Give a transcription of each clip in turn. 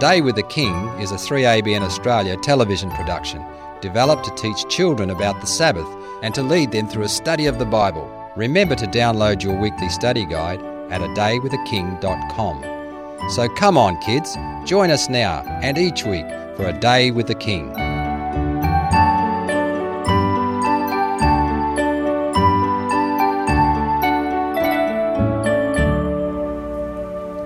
Day with the King is a 3ABN Australia television production developed to teach children about the Sabbath and to lead them through a study of the Bible. Remember to download your weekly study guide at adaywiththeking.com. So come on, kids, join us now and each week for a day with the King.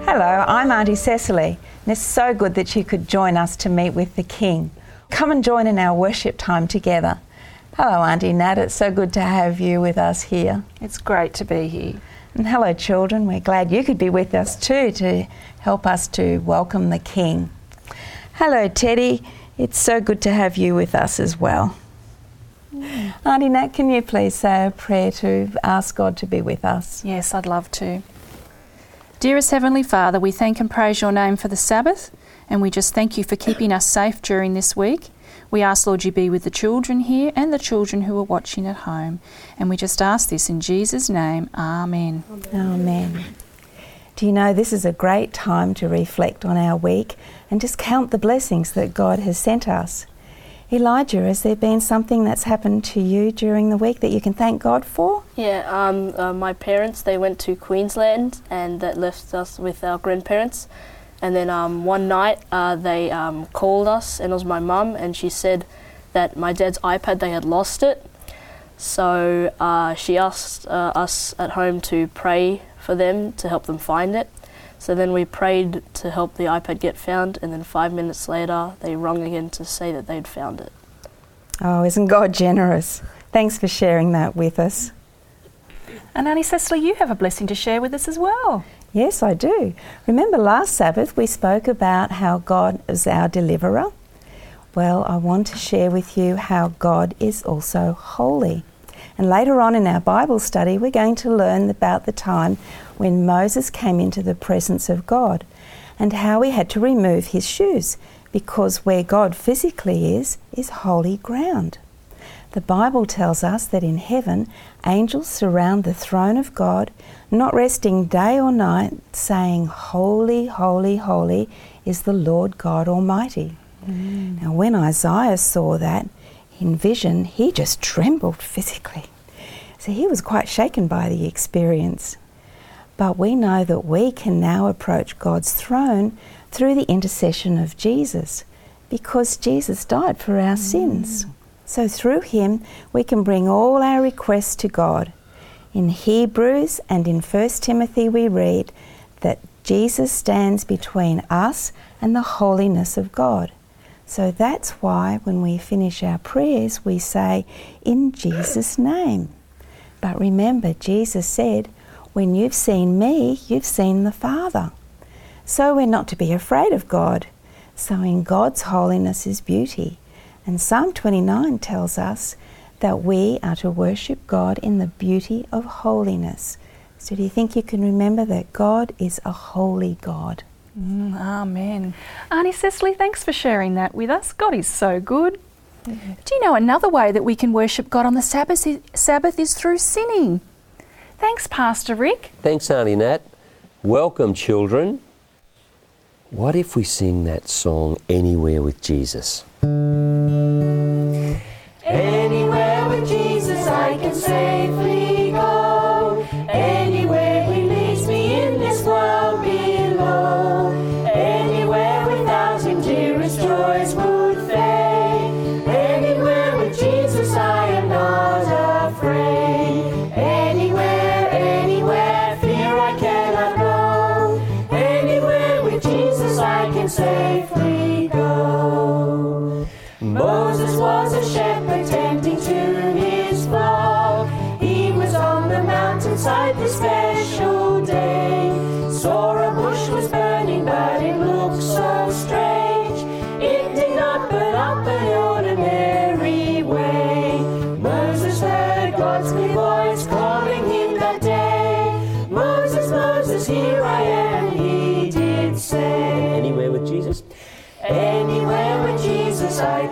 Hello, I'm Auntie Cecily, and it's so good that you could join us to meet with the King. Come and join in our worship time together. Hello, Auntie Nat, it's so good to have you with us here. It's great to be here. And hello, children, we're glad you could be with us too to help us to welcome the King. Hello, Teddy, it's so good to have you with us as well. Mm. Auntie Nat, can you please say a prayer to ask God to be with us? Yes, I'd love to. Dearest Heavenly Father, we thank and praise your name for the Sabbath, and we just thank you for keeping us safe during this week. We ask, Lord, you be with the children here and the children who are watching at home. And we just ask this in Jesus' name. Amen. Amen. Do you know this is a great time to reflect on our week and just count the blessings that God has sent us? Elijah, has there been something that's happened to you during the week that you can thank God for? Yeah, um, uh, my parents they went to Queensland and that left us with our grandparents. And then um, one night uh, they um, called us, and it was my mum, and she said that my dad's iPad they had lost it. So uh, she asked uh, us at home to pray for them to help them find it. So then we prayed to help the iPad get found, and then five minutes later, they rang again to say that they'd found it. Oh, isn't God generous? Thanks for sharing that with us. And Auntie Cecily, you have a blessing to share with us as well. Yes, I do. Remember last Sabbath we spoke about how God is our deliverer? Well, I want to share with you how God is also holy. And later on in our Bible study, we're going to learn about the time when Moses came into the presence of God and how he had to remove his shoes because where God physically is, is holy ground. The Bible tells us that in heaven, angels surround the throne of God, not resting day or night, saying, Holy, holy, holy is the Lord God Almighty. Mm. Now, when Isaiah saw that, in vision, he just trembled physically. So he was quite shaken by the experience. But we know that we can now approach God's throne through the intercession of Jesus because Jesus died for our mm. sins. So through him, we can bring all our requests to God. In Hebrews and in 1 Timothy, we read that Jesus stands between us and the holiness of God. So that's why when we finish our prayers, we say, In Jesus' name. But remember, Jesus said, When you've seen me, you've seen the Father. So we're not to be afraid of God. So in God's holiness is beauty. And Psalm 29 tells us that we are to worship God in the beauty of holiness. So do you think you can remember that God is a holy God? Mm, amen. Auntie Cecily, thanks for sharing that with us. God is so good. Mm-hmm. Do you know another way that we can worship God on the Sabbath is, Sabbath is through singing? Thanks, Pastor Rick. Thanks, Auntie Nat. Welcome, children. What if we sing that song Anywhere with Jesus? Anywhere with Jesus I can safely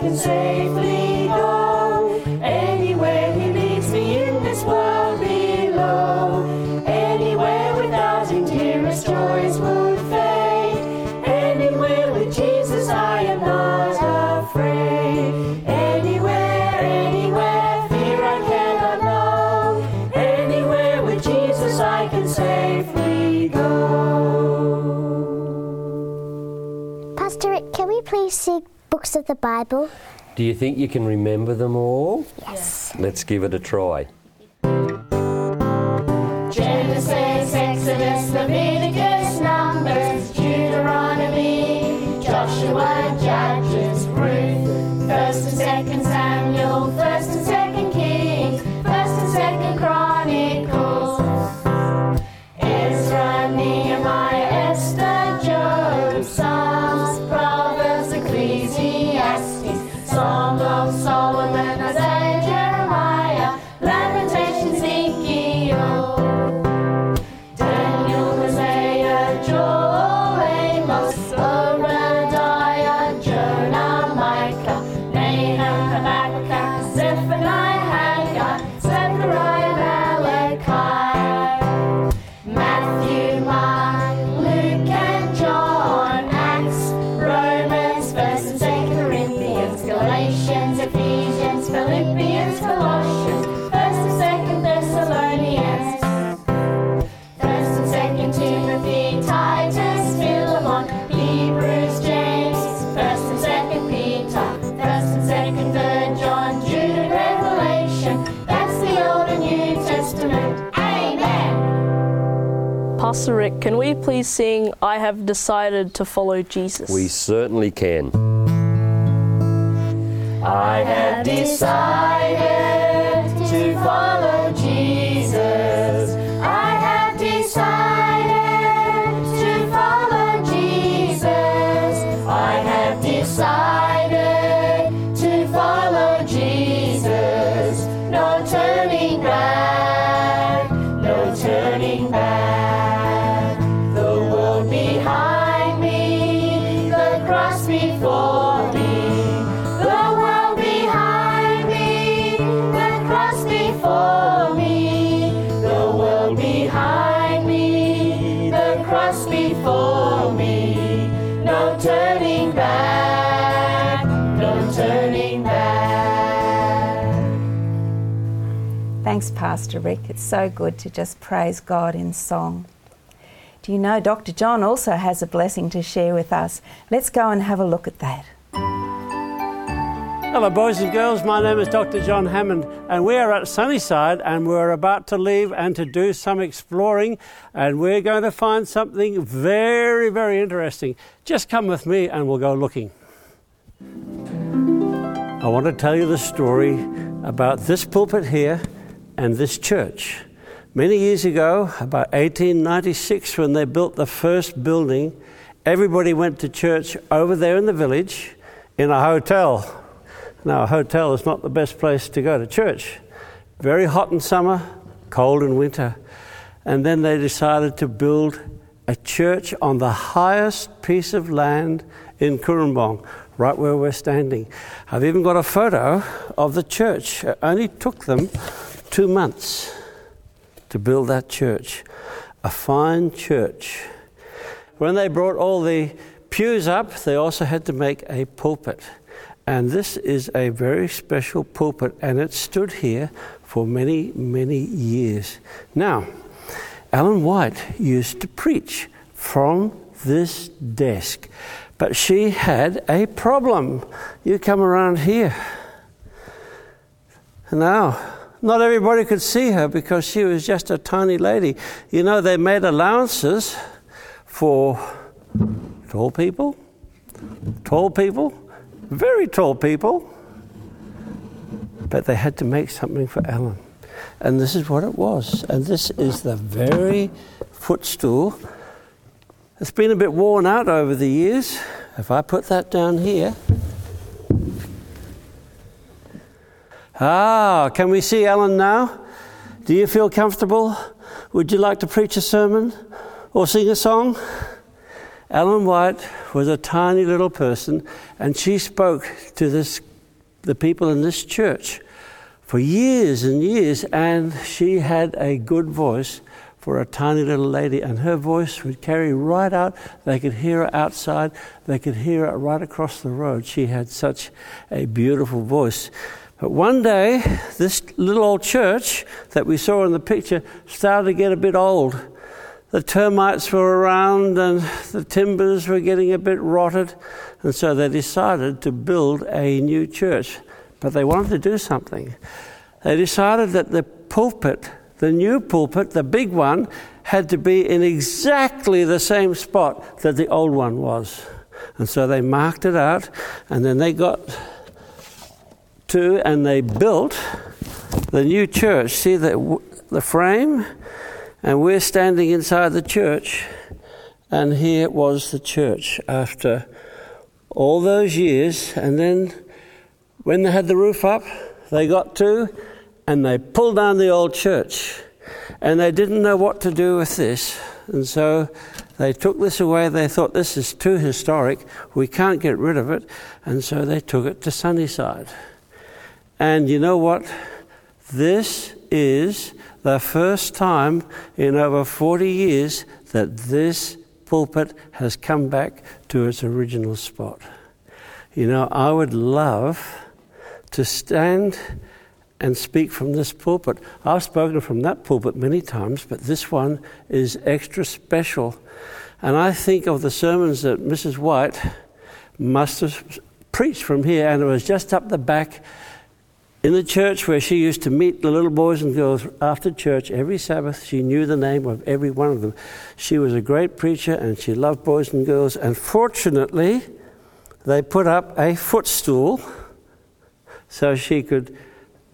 can safely books of the Bible? Do you think you can remember them all? Yes. Let's give it a try. Pastor Rick, can we please sing I Have Decided to Follow Jesus? We certainly can. I have decided Thanks, Pastor Rick. It's so good to just praise God in song. Do you know Dr. John also has a blessing to share with us? Let's go and have a look at that. Hello, boys and girls. My name is Dr. John Hammond, and we are at Sunnyside, and we're about to leave and to do some exploring, and we're going to find something very, very interesting. Just come with me, and we'll go looking. I want to tell you the story about this pulpit here and this church. Many years ago, about 1896, when they built the first building, everybody went to church over there in the village in a hotel. Now, a hotel is not the best place to go to church. Very hot in summer, cold in winter. And then they decided to build a church on the highest piece of land in Cooranbong, right where we're standing. I've even got a photo of the church. It only took them two months to build that church. A fine church. When they brought all the pews up, they also had to make a pulpit. And this is a very special pulpit, and it stood here for many, many years. Now, Ellen White used to preach from this desk, but she had a problem. You come around here. Now, not everybody could see her because she was just a tiny lady. You know, they made allowances for tall people, tall people, very tall people, but they had to make something for Ellen. And this is what it was. And this is the very footstool. It's been a bit worn out over the years. If I put that down here. Ah, can we see Ellen now? Do you feel comfortable? Would you like to preach a sermon or sing a song? Ellen White was a tiny little person, and she spoke to this, the people in this church for years and years, and she had a good voice for a tiny little lady, and her voice would carry right out. They could hear her outside, they could hear her right across the road. She had such a beautiful voice. But one day, this little old church that we saw in the picture started to get a bit old. the termites were around and the timbers were getting a bit rotted, and so they decided to build a new church. But they wanted to do something. They decided that the pulpit, the new pulpit, the big one, had to be in exactly the same spot that the old one was. And so they marked it out, and then they got to and they built the new church. See the, the frame? And we're standing inside the church, and here was the church after all those years. And then when they had the roof up, they got to and they pulled down the old church. And they didn't know what to do with this. And so they took this away. They thought this is too historic. We can't get rid of it. And so they took it to Sunnyside. And you know what? This is the first time in over 40 years that this pulpit has come back to its original spot. You know, I would love to stand and speak from this pulpit. I've spoken from that pulpit many times, but this one is extra special. And I think of the sermons that Mrs. White must have preached from here, and it was just up the back in the church where she used to meet the little boys and girls after church every Sabbath, she knew the name of every one of them. She was a great preacher and she loved boys and girls. And fortunately, they put up a footstool so she could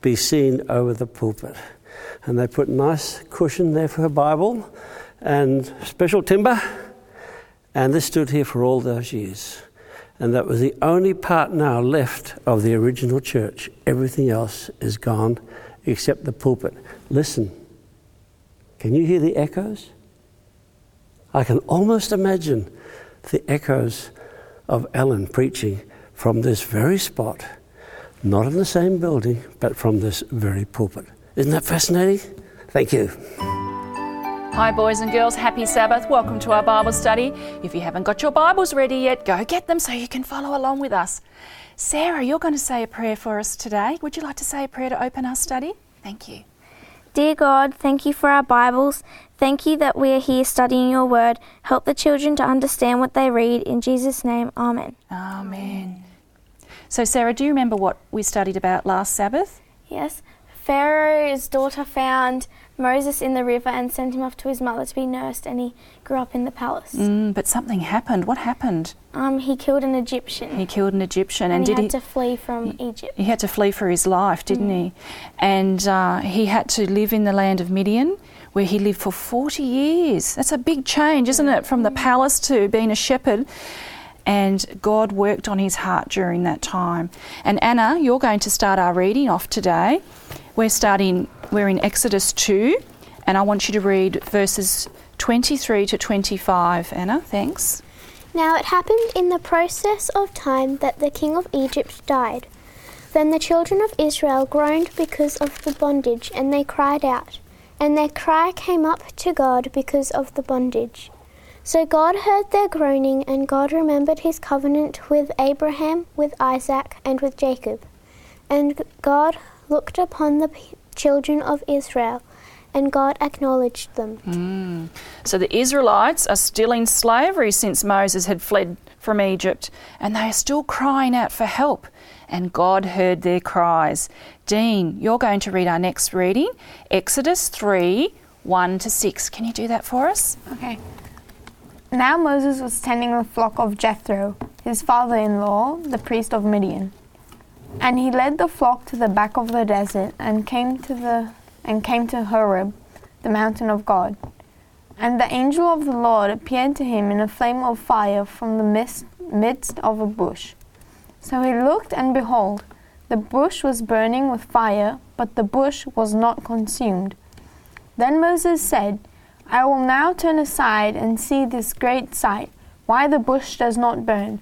be seen over the pulpit. And they put a nice cushion there for her Bible and special timber. And this stood here for all those years. And that was the only part now left of the original church. Everything else is gone except the pulpit. Listen, can you hear the echoes? I can almost imagine the echoes of Ellen preaching from this very spot, not in the same building, but from this very pulpit. Isn't that fascinating? Thank you. Hi, boys and girls. Happy Sabbath. Welcome to our Bible study. If you haven't got your Bibles ready yet, go get them so you can follow along with us. Sarah, you're going to say a prayer for us today. Would you like to say a prayer to open our study? Thank you. Dear God, thank you for our Bibles. Thank you that we are here studying your word. Help the children to understand what they read. In Jesus' name, Amen. Amen. So, Sarah, do you remember what we studied about last Sabbath? Yes. Pharaoh's daughter found Moses in the river and sent him off to his mother to be nursed, and he grew up in the palace. Mm, but something happened. What happened? Um, he killed an Egyptian. He killed an Egyptian, and, and, he did had he? to flee from Egypt. He had to flee for his life, didn't he? And uh, he had to live in the land of Midian, where he lived for 40 years. That's a big change, isn't it? From the palace to being a shepherd. And God worked on his heart during that time. And Anna, you're going to start our reading off today. We're starting, we're in Exodus 2, and I want you to read verses 23 to 25. Anna, thanks. Now it happened in the process of time that the king of Egypt died. Then the children of Israel groaned because of the bondage, and they cried out. And their cry came up to God because of the bondage. So God heard their groaning, and God remembered his covenant with Abraham, with Isaac, and with Jacob. And God looked upon the p- children of Israel, and God acknowledged them. Mm. So the Israelites are still in slavery since Moses had fled from Egypt, and they are still crying out for help. And God heard their cries. Dean, you're going to read our next reading Exodus 3 1 to 6. Can you do that for us? Okay. Now Moses was tending the flock of Jethro, his father in law, the priest of Midian. And he led the flock to the back of the desert and came to the and came to Horeb, the mountain of God. And the angel of the Lord appeared to him in a flame of fire from the midst, midst of a bush. So he looked, and behold, the bush was burning with fire, but the bush was not consumed. Then Moses said, I will now turn aside and see this great sight, why the bush does not burn.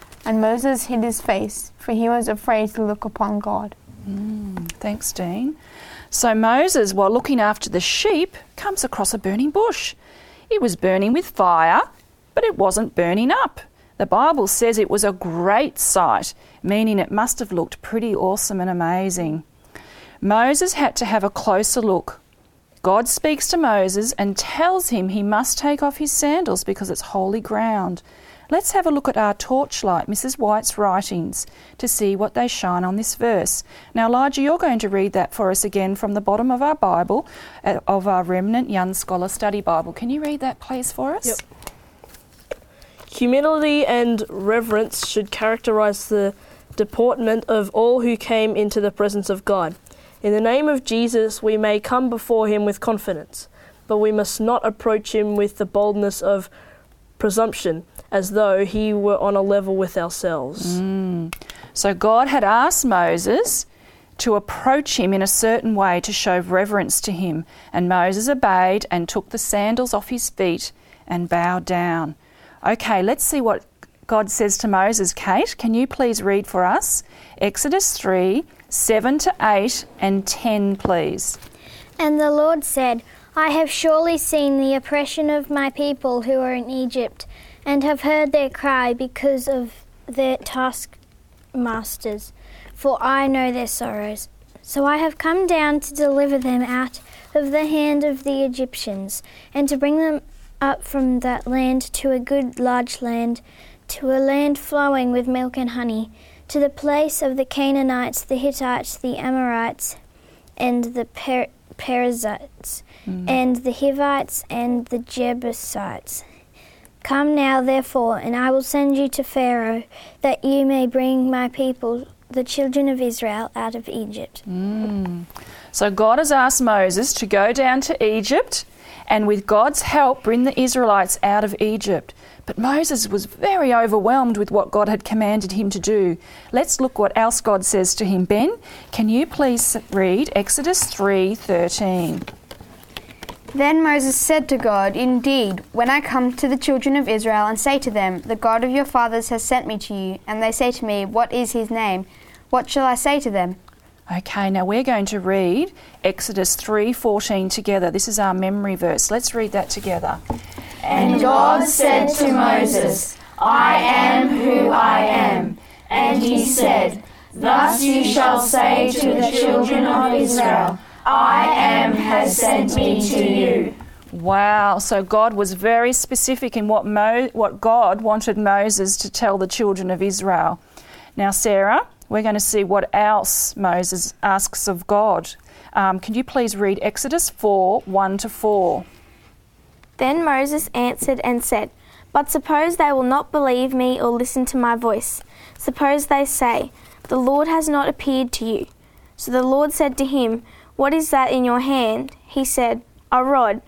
And Moses hid his face, for he was afraid to look upon God. Mm, thanks, Dean. So Moses, while looking after the sheep, comes across a burning bush. It was burning with fire, but it wasn't burning up. The Bible says it was a great sight, meaning it must have looked pretty awesome and amazing. Moses had to have a closer look. God speaks to Moses and tells him he must take off his sandals because it's holy ground. Let's have a look at our torchlight, Mrs. White's writings, to see what they shine on this verse. Now, Elijah, you're going to read that for us again from the bottom of our Bible, uh, of our Remnant Young Scholar Study Bible. Can you read that, please, for us? Yep. Humility and reverence should characterize the deportment of all who came into the presence of God. In the name of Jesus, we may come before him with confidence, but we must not approach him with the boldness of presumption, as though he were on a level with ourselves. Mm. So God had asked Moses to approach him in a certain way to show reverence to him, and Moses obeyed and took the sandals off his feet and bowed down. Okay, let's see what God says to Moses. Kate, can you please read for us Exodus 3 7 to 8 and 10, please? And the Lord said, I have surely seen the oppression of my people who are in Egypt, and have heard their cry because of their taskmasters, for I know their sorrows. So I have come down to deliver them out of the hand of the Egyptians, and to bring them up from that land to a good large land, to a land flowing with milk and honey, to the place of the Canaanites, the Hittites, the Amorites, and the per- Perizzites, mm. and the Hivites, and the Jebusites. Come now, therefore, and I will send you to Pharaoh, that you may bring my people, the children of Israel, out of Egypt. Mm. So God has asked Moses to go down to Egypt and with God's help bring the Israelites out of Egypt. But Moses was very overwhelmed with what God had commanded him to do. Let's look what else God says to him. Ben, can you please read Exodus 3:13? Then Moses said to God, Indeed, when I come to the children of Israel and say to them, The God of your fathers has sent me to you, and they say to me, What is his name? What shall I say to them? Okay, now we're going to read Exodus 3:14 together. This is our memory verse. Let's read that together. And God said to Moses, I am who I am. And he said, Thus you shall say to the children of Israel, I am has sent me to you. Wow, so God was very specific in what Mo- what God wanted Moses to tell the children of Israel. Now, Sarah, we're going to see what else Moses asks of God. Um, can you please read Exodus 4 1 to 4? Then Moses answered and said, But suppose they will not believe me or listen to my voice. Suppose they say, The Lord has not appeared to you. So the Lord said to him, What is that in your hand? He said, A rod.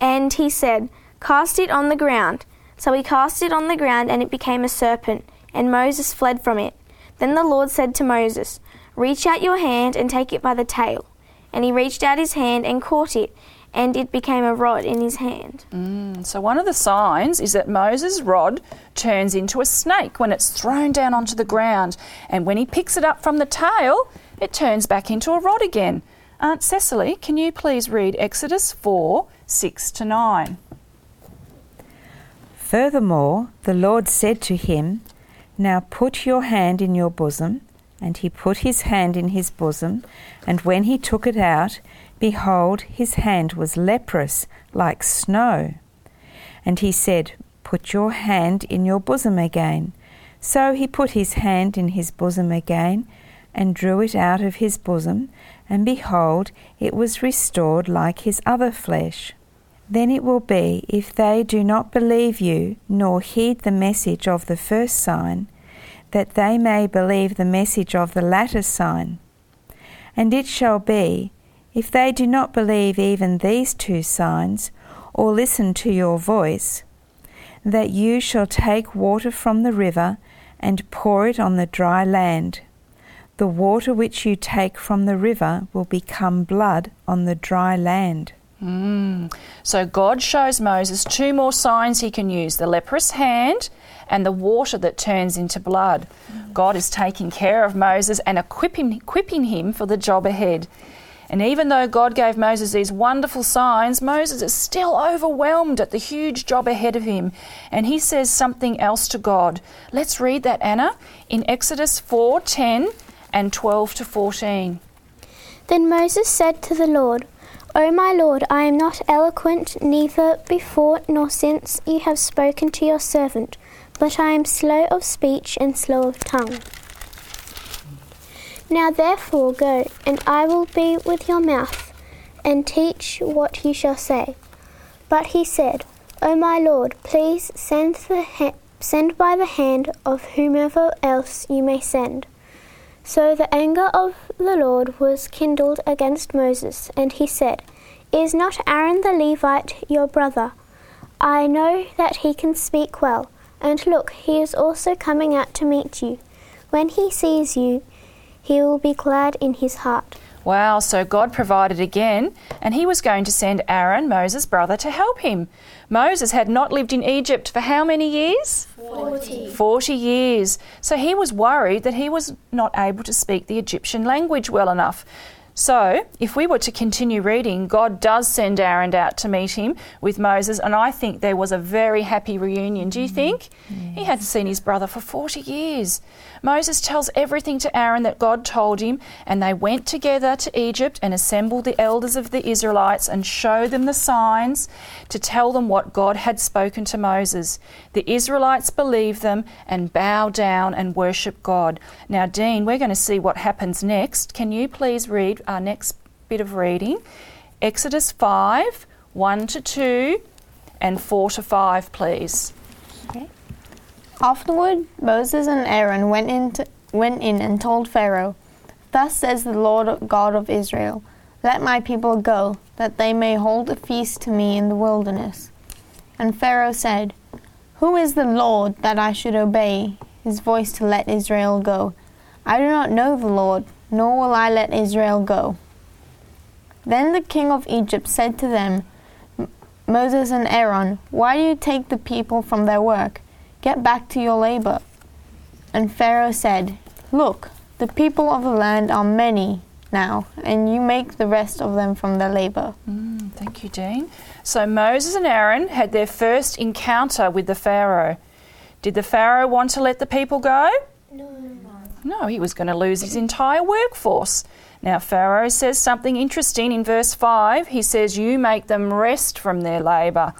And he said, Cast it on the ground. So he cast it on the ground, and it became a serpent, and Moses fled from it. Then the Lord said to Moses, Reach out your hand and take it by the tail. And he reached out his hand and caught it, and it became a rod in his hand. Mm, so, one of the signs is that Moses' rod turns into a snake when it's thrown down onto the ground, and when he picks it up from the tail, it turns back into a rod again. Aunt Cecily, can you please read Exodus 4 6 to 9? Furthermore, the Lord said to him, Now put your hand in your bosom. And he put his hand in his bosom, and when he took it out, behold, his hand was leprous like snow. And he said, Put your hand in your bosom again. So he put his hand in his bosom again, and drew it out of his bosom, and behold, it was restored like his other flesh. Then it will be, if they do not believe you, nor heed the message of the first sign, that they may believe the message of the latter sign. And it shall be, if they do not believe even these two signs, or listen to your voice, that you shall take water from the river and pour it on the dry land. The water which you take from the river will become blood on the dry land. Mm. So God shows Moses two more signs he can use the leprous hand and the water that turns into blood. God is taking care of Moses and equipping, equipping him for the job ahead. And even though God gave Moses these wonderful signs, Moses is still overwhelmed at the huge job ahead of him. And he says something else to God. Let's read that, Anna, in Exodus 4 10 and 12 to 14. Then Moses said to the Lord, O my Lord, I am not eloquent neither before nor since you have spoken to your servant, but I am slow of speech and slow of tongue. Now therefore go, and I will be with your mouth, and teach what you shall say. But he said, O my Lord, please send, the ha- send by the hand of whomever else you may send. So the anger of the Lord was kindled against Moses, and he said, Is not Aaron the Levite your brother? I know that he can speak well, and look, he is also coming out to meet you. When he sees you, he will be glad in his heart. Wow, so God provided again, and he was going to send Aaron, Moses' brother, to help him. Moses had not lived in Egypt for how many years? 40. 40 years. So he was worried that he was not able to speak the Egyptian language well enough. So, if we were to continue reading, God does send Aaron out to meet him with Moses, and I think there was a very happy reunion. Do you mm-hmm. think? He hadn't seen his brother for 40 years. Moses tells everything to Aaron that God told him, and they went together to Egypt and assembled the elders of the Israelites and showed them the signs to tell them what God had spoken to Moses. The Israelites believed them and bowed down and worshipped God. Now, Dean, we're going to see what happens next. Can you please read our next bit of reading? Exodus 5 1 to 2 and 4 to 5, please. Okay. Afterward, Moses and Aaron went in, to, went in and told Pharaoh, Thus says the Lord God of Israel, Let my people go, that they may hold a feast to me in the wilderness. And Pharaoh said, Who is the Lord that I should obey his voice to let Israel go? I do not know the Lord, nor will I let Israel go. Then the king of Egypt said to them, Moses and Aaron, why do you take the people from their work? Get back to your labor. And Pharaoh said, Look, the people of the land are many now, and you make the rest of them from their labor. Mm, thank you, Dean. So Moses and Aaron had their first encounter with the Pharaoh. Did the Pharaoh want to let the people go? No. He was going to lose his entire workforce. Now, Pharaoh says something interesting in verse 5. He says, You make them rest from their labour.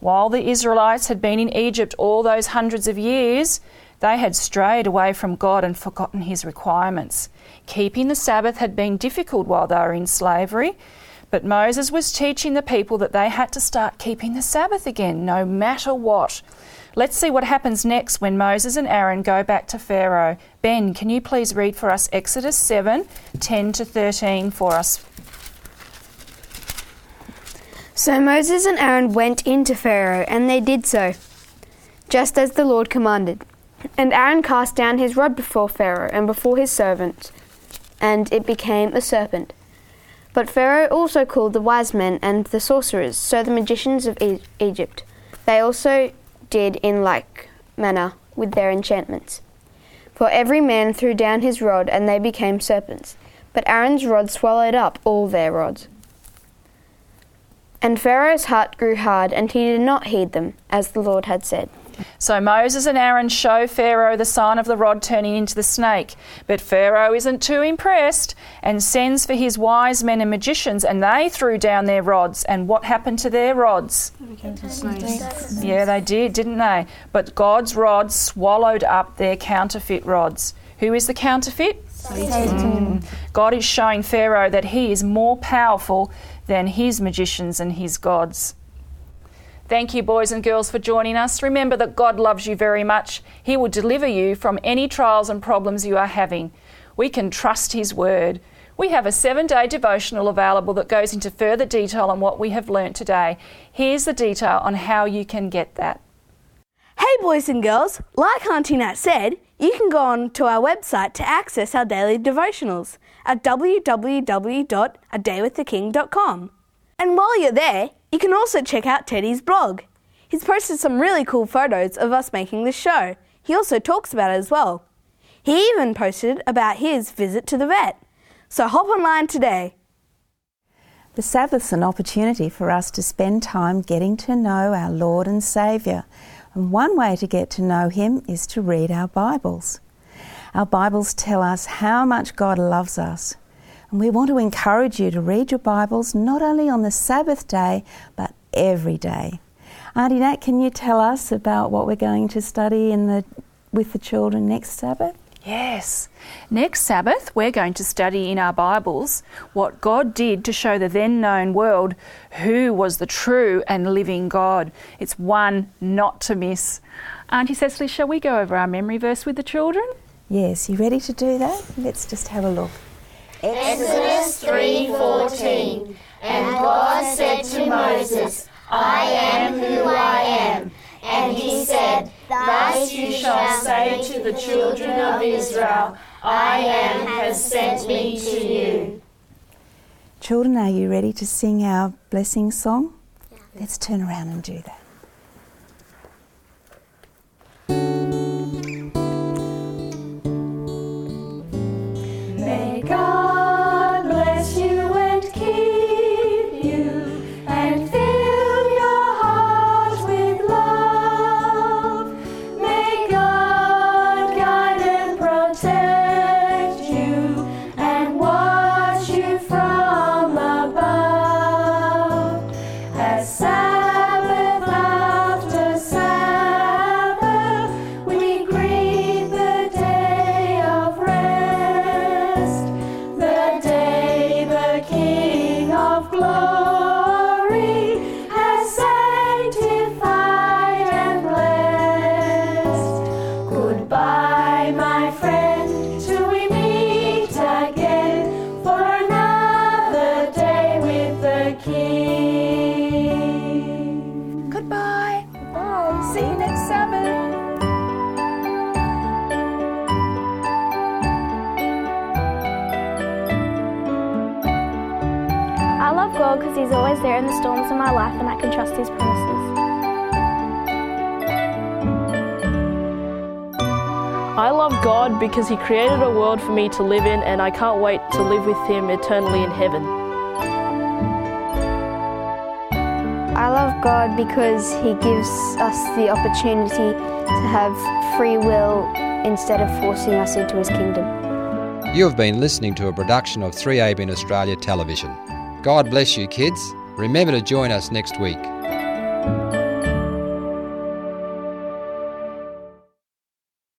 While the Israelites had been in Egypt all those hundreds of years, they had strayed away from God and forgotten his requirements. Keeping the Sabbath had been difficult while they were in slavery, but Moses was teaching the people that they had to start keeping the Sabbath again, no matter what. Let's see what happens next when Moses and Aaron go back to Pharaoh. Ben, can you please read for us Exodus 7 10 to 13 for us? So Moses and Aaron went in to Pharaoh, and they did so, just as the Lord commanded. And Aaron cast down his rod before Pharaoh and before his servants, and it became a serpent. But Pharaoh also called the wise men and the sorcerers, so the magicians of e- Egypt. They also did in like manner with their enchantments. For every man threw down his rod, and they became serpents. But Aaron's rod swallowed up all their rods. And Pharaoh's heart grew hard, and he did not heed them, as the Lord had said. So Moses and Aaron show Pharaoh the sign of the rod turning into the snake. But Pharaoh isn't too impressed and sends for his wise men and magicians, and they threw down their rods. And what happened to their rods? Yeah, they did, didn't they? But God's rod swallowed up their counterfeit rods. Who is the counterfeit? Mm. God is showing Pharaoh that he is more powerful than his magicians and his gods. Thank you, boys and girls, for joining us. Remember that God loves you very much. He will deliver you from any trials and problems you are having. We can trust His word. We have a seven day devotional available that goes into further detail on what we have learnt today. Here's the detail on how you can get that. Hey, boys and girls, like Auntie Nat said, you can go on to our website to access our daily devotionals at www.adaywiththeking.com. And while you're there, you can also check out Teddy's blog. He's posted some really cool photos of us making this show. He also talks about it as well. He even posted about his visit to the vet. So hop online today. The Sabbath's an opportunity for us to spend time getting to know our Lord and Saviour. And one way to get to know Him is to read our Bibles. Our Bibles tell us how much God loves us. And we want to encourage you to read your Bibles not only on the Sabbath day, but every day. Auntie Nat, can you tell us about what we're going to study in the, with the children next Sabbath? Yes. Next Sabbath, we're going to study in our Bibles what God did to show the then known world who was the true and living God. It's one not to miss. Auntie Cecily, shall we go over our memory verse with the children? Yes, you ready to do that? Let's just have a look. Exodus 3:14 And God said to Moses, I am who I am. And he said, Thus you shall say to the children of Israel, I am has sent me to you. Children, are you ready to sing our blessing song? Let's turn around and do that. Trust His promises. I love God because He created a world for me to live in, and I can't wait to live with Him eternally in heaven. I love God because He gives us the opportunity to have free will instead of forcing us into His kingdom. You have been listening to a production of 3ABN Australia Television. God bless you, kids. Remember to join us next week.